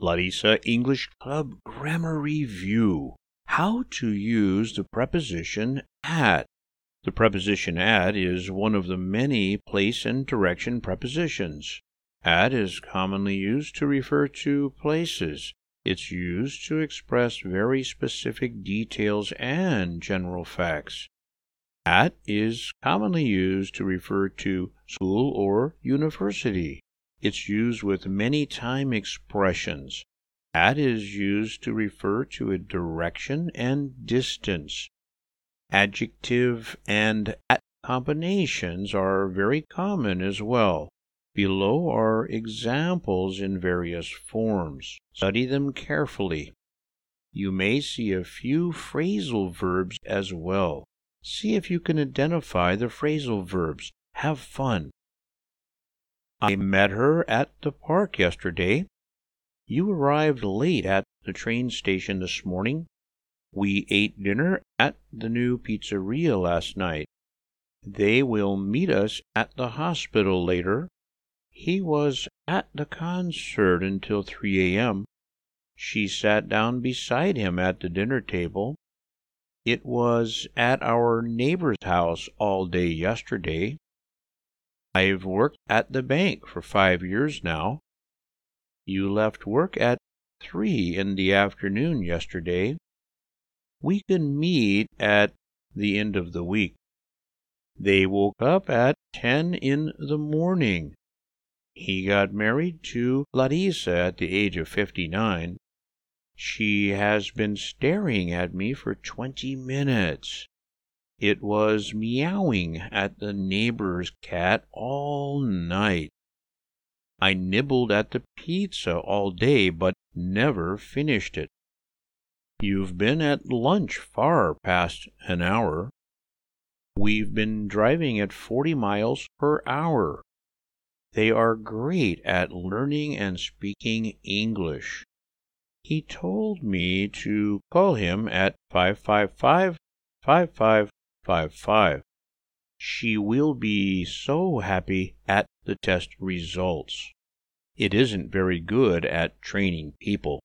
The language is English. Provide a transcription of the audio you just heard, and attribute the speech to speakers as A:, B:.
A: Larissa English Club Grammar Review. How to use the preposition at. The preposition at is one of the many place and direction prepositions. At is commonly used to refer to places. It's used to express very specific details and general facts. At is commonly used to refer to school or university. It's used with many time expressions. At is used to refer to a direction and distance. Adjective and at combinations are very common as well. Below are examples in various forms. Study them carefully. You may see a few phrasal verbs as well. See if you can identify the phrasal verbs. Have fun. I met her at the park yesterday. You arrived late at the train station this morning. We ate dinner at the new pizzeria last night. They will meet us at the hospital later. He was at the concert until 3 a.m. She sat down beside him at the dinner table. It was at our neighbor's house all day yesterday. I've worked at the bank for five years now. You left work at three in the afternoon yesterday. We can meet at the end of the week. They woke up at ten in the morning. He got married to Larissa at the age of fifty nine. She has been staring at me for twenty minutes. It was meowing at the neighbor's cat all night. I nibbled at the pizza all day, but never finished it. You've been at lunch far past an hour. We've been driving at 40 miles per hour. They are great at learning and speaking English. He told me to call him at 555 55 five five. She will be so happy at the test results. It isn't very good at training people.